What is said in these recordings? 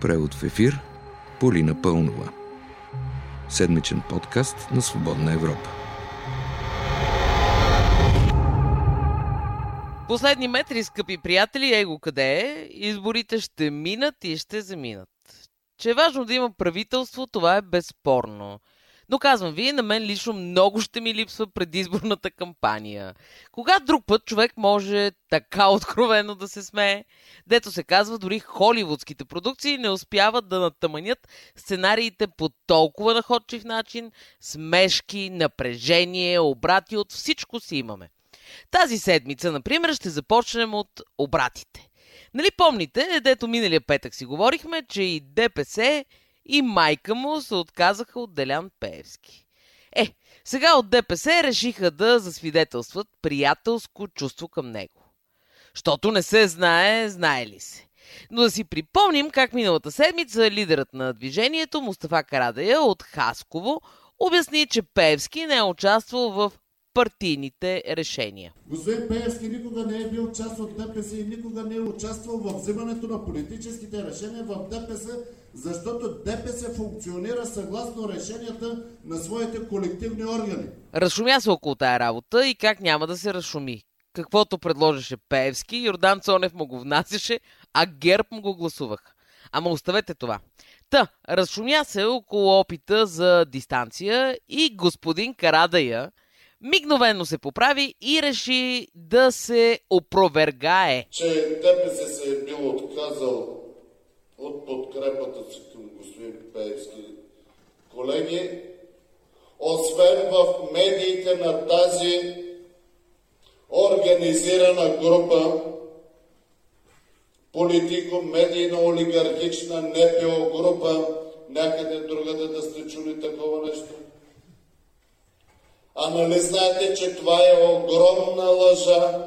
Превод в ефир Полина Пълнова. Седмичен подкаст на Свободна Европа. Последни метри, скъпи приятели, его къде е? Изборите ще минат и ще заминат. Че е важно да има правителство, това е безспорно. Но казвам ви, на мен лично много ще ми липсва предизборната кампания. Кога друг път човек може така откровено да се смее? Дето се казва, дори холивудските продукции не успяват да натъманят сценариите по толкова находчив начин, смешки, напрежение, обрати от всичко си имаме. Тази седмица, например, ще започнем от обратите. Нали помните, дето миналия петък си говорихме, че и ДПС и майка му се отказаха от Делян Пеевски. Е, сега от ДПС решиха да засвидетелстват приятелско чувство към него. Щото не се знае, знае ли се. Но да си припомним как миналата седмица лидерът на движението Мустафа Карадая от Хасково обясни, че Певски не е участвал в партийните решения. Господин Пеевски никога не е бил част от ДПС и никога не е участвал в взимането на политическите решения в ДПС, защото ДПС функционира съгласно решенията на своите колективни органи. Разшумя се около тая работа и как няма да се разшуми. Каквото предложеше Пеевски, Йордан Цонев му го внасяше, а ГЕРБ му го гласуваха. Ама оставете това. Та, разшумя се около опита за дистанция и господин Карадая – мигновено се поправи и реши да се опровергае. Че ДПС се е бил отказал от подкрепата си към господин Пеевски. Колеги, освен в медиите на тази организирана група, политико-медийна олигархична НПО група, някъде другаде да сте чули такова нещо. А нали знаете, че това е огромна лъжа?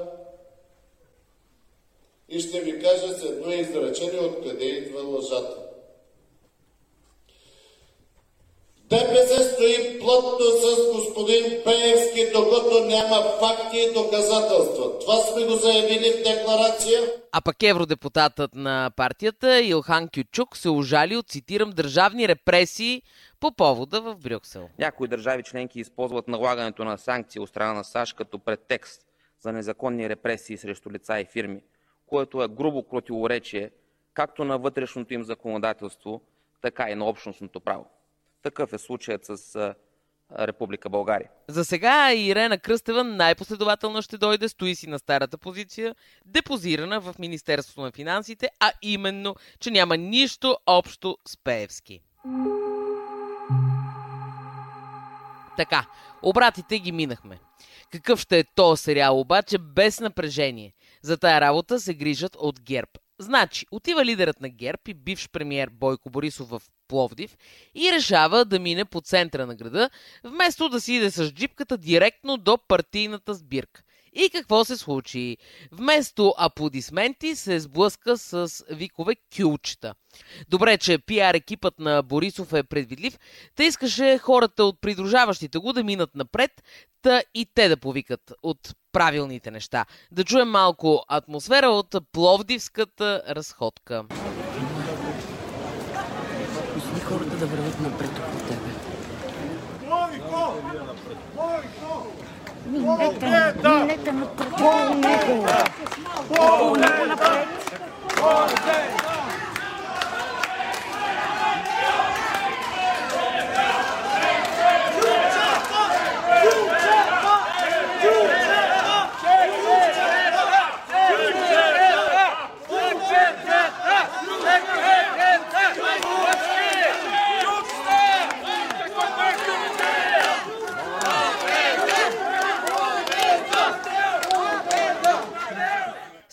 И ще ви кажа с едно изречение откъде идва лъжата. ДПС стои плътно с господин Пеевски, докато няма факти и доказателства. Това сме го заявили в декларация. А пък евродепутатът на партията Илхан Кючук се ожали от, цитирам, държавни репресии по повода в Брюксел. Някои държави членки използват налагането на санкции от страна на САЩ като претекст за незаконни репресии срещу лица и фирми, което е грубо противоречие както на вътрешното им законодателство, така и на общностното право. Такъв е случаят с Република България. За сега Ирена Кръстева най-последователно ще дойде, стои си на старата позиция, депозирана в Министерството на финансите, а именно, че няма нищо общо с Пеевски. Така, обратите ги минахме. Какъв ще е то сериал обаче без напрежение? За тая работа се грижат от ГЕРБ. Значи, отива лидерът на ГЕРБ и бивш премьер Бойко Борисов в Пловдив и решава да мине по центъра на града, вместо да си иде с джипката директно до партийната сбирка. И какво се случи? Вместо аплодисменти се сблъска с викове кюлчета. Добре, че пиар екипът на Борисов е предвидлив, та искаше хората от придружаващите го да минат напред, та и те да повикат от правилните неща. Да чуем малко атмосфера от Пловдивската разходка. Пусни хората да върват напред около тебе. Минете, минете напред около него. Около него напред.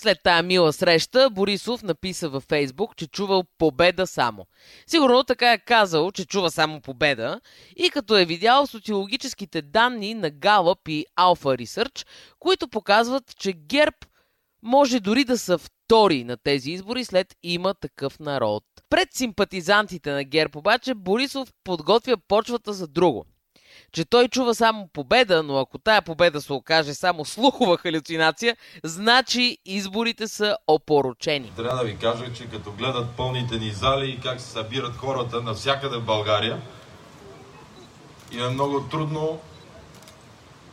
След тая мила среща, Борисов написа във Фейсбук, че чувал победа само. Сигурно така е казал, че чува само победа и като е видял социологическите данни на Gallup и Alpha Research, които показват, че ГЕРБ може дори да са втори на тези избори след има такъв народ. Пред симпатизантите на ГЕРБ обаче Борисов подготвя почвата за друго – че той чува само победа, но ако тая победа се окаже само слухова халюцинация, значи изборите са опоручени. Трябва да ви кажа, че като гледат пълните ни зали и как се събират хората навсякъде в България, им е много трудно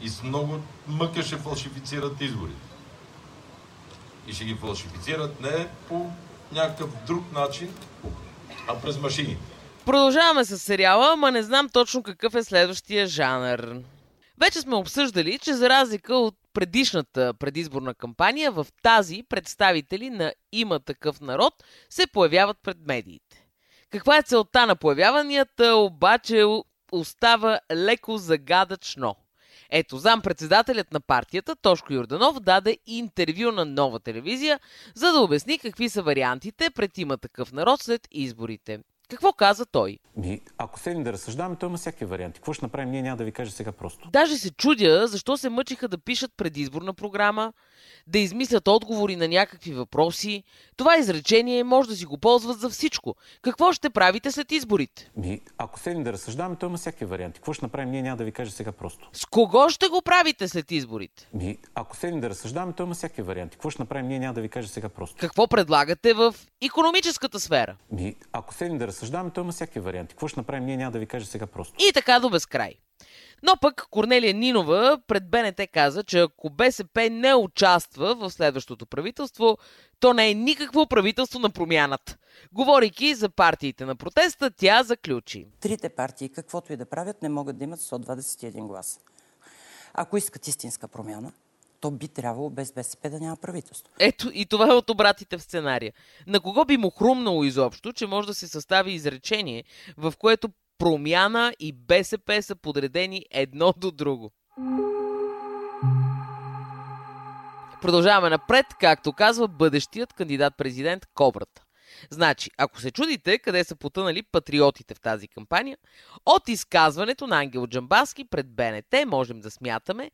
и с много мъка ще фалшифицират изборите. И ще ги фалшифицират не по някакъв друг начин, а през машините. Продължаваме с сериала, ама не знам точно какъв е следващия жанр. Вече сме обсъждали, че за разлика от предишната предизборна кампания, в тази представители на има такъв народ се появяват пред медиите. Каква е целта на появяванията, обаче остава леко загадъчно. Ето, зам-председателят на партията Тошко Юрданов даде интервю на нова телевизия, за да обясни какви са вариантите пред има такъв народ след изборите. Какво каза той? Ми, ако седим да разсъждаваме, той има всякакви варианти. Какво ще направим? Ние няма да ви кажа сега просто. Даже се чудя, защо се мъчиха да пишат предизборна програма, да измислят отговори на някакви въпроси. Това изречение може да си го ползват за всичко. Какво ще правите след изборите? Ми, ако седим да разсъждаваме, той има всякакви варианти. Какво ще направим? Ние няма да ви кажа сега просто. С кого ще го правите след изборите? Ми, ако седим да разсъждаваме, той има всякакви варианти. Какво ще направим? Ние няма да ви кажа сега просто. Какво предлагате в економическата сфера? Ми, ако седим да разсъждаваме, той има всякакви варианти. Какво ще направим? Ние няма да ви кажа сега просто. И така до безкрай. Но пък Корнелия Нинова пред БНТ каза, че ако БСП не участва в следващото правителство, то не е никакво правителство на промяната. Говорейки за партиите на протеста, тя заключи. Трите партии, каквото и да правят, не могат да имат 121 гласа. Ако искат истинска промяна, то би трябвало без БСП да няма правителство. Ето и това е от обратите в сценария. На кого би му хрумнало изобщо, че може да се състави изречение, в което промяна и БСП са подредени едно до друго. Продължаваме напред, както казва бъдещият кандидат-президент Кобрата. Значи, ако се чудите къде са потънали патриотите в тази кампания, от изказването на Ангел Джамбаски пред БНТ можем да смятаме,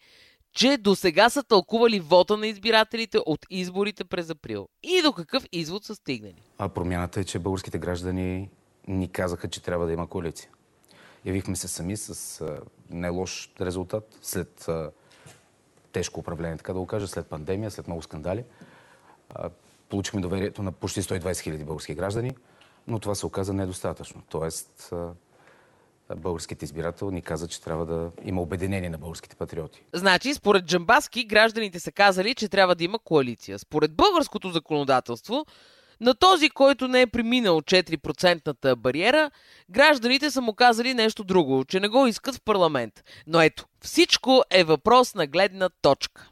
че до сега са тълкували вота на избирателите от изборите през април. И до какъв извод са стигнали? А промяната е, че българските граждани ни казаха, че трябва да има коалиция. Явихме се сами с а, не лош резултат след а, тежко управление, така да го кажа, след пандемия, след много скандали. А, получихме доверието на почти 120 хиляди български граждани, но това се оказа недостатъчно. Тоест, българските избирател ни каза, че трябва да има обединение на българските патриоти. Значи, според Джамбаски, гражданите са казали, че трябва да има коалиция. Според българското законодателство, на този, който не е преминал 4 бариера, гражданите са му казали нещо друго, че не го искат в парламент. Но ето, всичко е въпрос на гледна точка.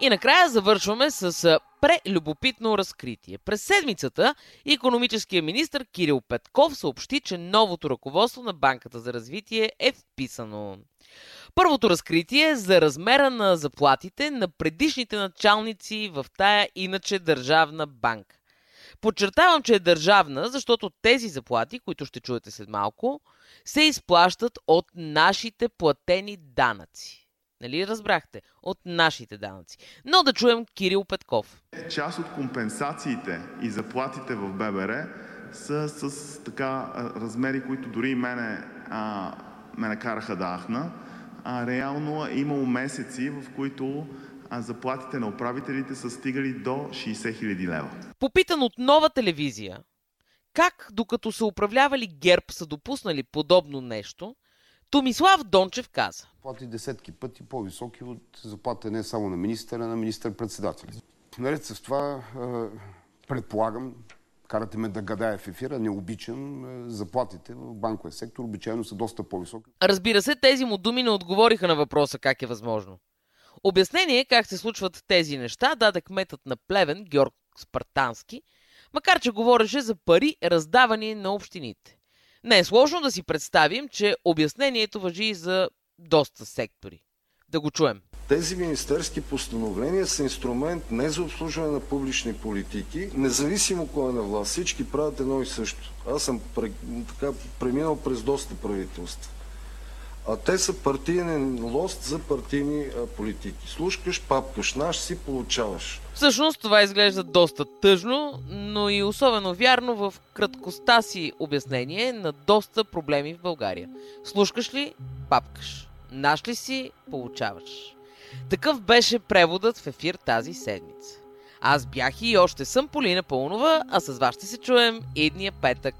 И накрая завършваме с прелюбопитно разкритие. През седмицата економическия министр Кирил Петков съобщи, че новото ръководство на Банката за развитие е вписано. Първото разкритие е за размера на заплатите на предишните началници в тая иначе държавна банка. Подчертавам, че е държавна, защото тези заплати, които ще чуете след малко, се изплащат от нашите платени данъци. Нали разбрахте? От нашите данъци. Но да чуем Кирил Петков. Част от компенсациите и заплатите в ББР са с така размери, които дори и мене, а, ме накараха да ахна. А, реално е имало месеци, в които а, заплатите на управителите са стигали до 60 000 лева. Попитан от нова телевизия, как докато са управлявали ГЕРБ са допуснали подобно нещо, Томислав Дончев каза. Плати десетки пъти по-високи от заплата не само на министъра, на министър-председателя. Наред с това, предполагам, карате ме да гадая в ефира, не обичам заплатите в банковия сектор, обичайно са доста по-високи. Разбира се, тези му думи не отговориха на въпроса как е възможно. Обяснение как се случват тези неща даде кметът на Плевен, Георг Спартански, макар че говореше за пари, раздавани на общините. Не е сложно да си представим, че обяснението въжи и за доста сектори. Да го чуем. Тези министерски постановления са инструмент не за обслужване на публични политики, независимо кой е на власт. Всички правят едно и също. Аз съм така, преминал през доста правителства. А те са партиен лост за партийни а, политики. Слушкаш, папкаш, наш си получаваш. Всъщност това изглежда доста тъжно, но и особено вярно в краткостта си обяснение на доста проблеми в България. Слушкаш ли, папкаш. Наш ли си, получаваш. Такъв беше преводът в ефир тази седмица. Аз бях и още съм Полина Пълнова, а с вас ще се чуем едния петък.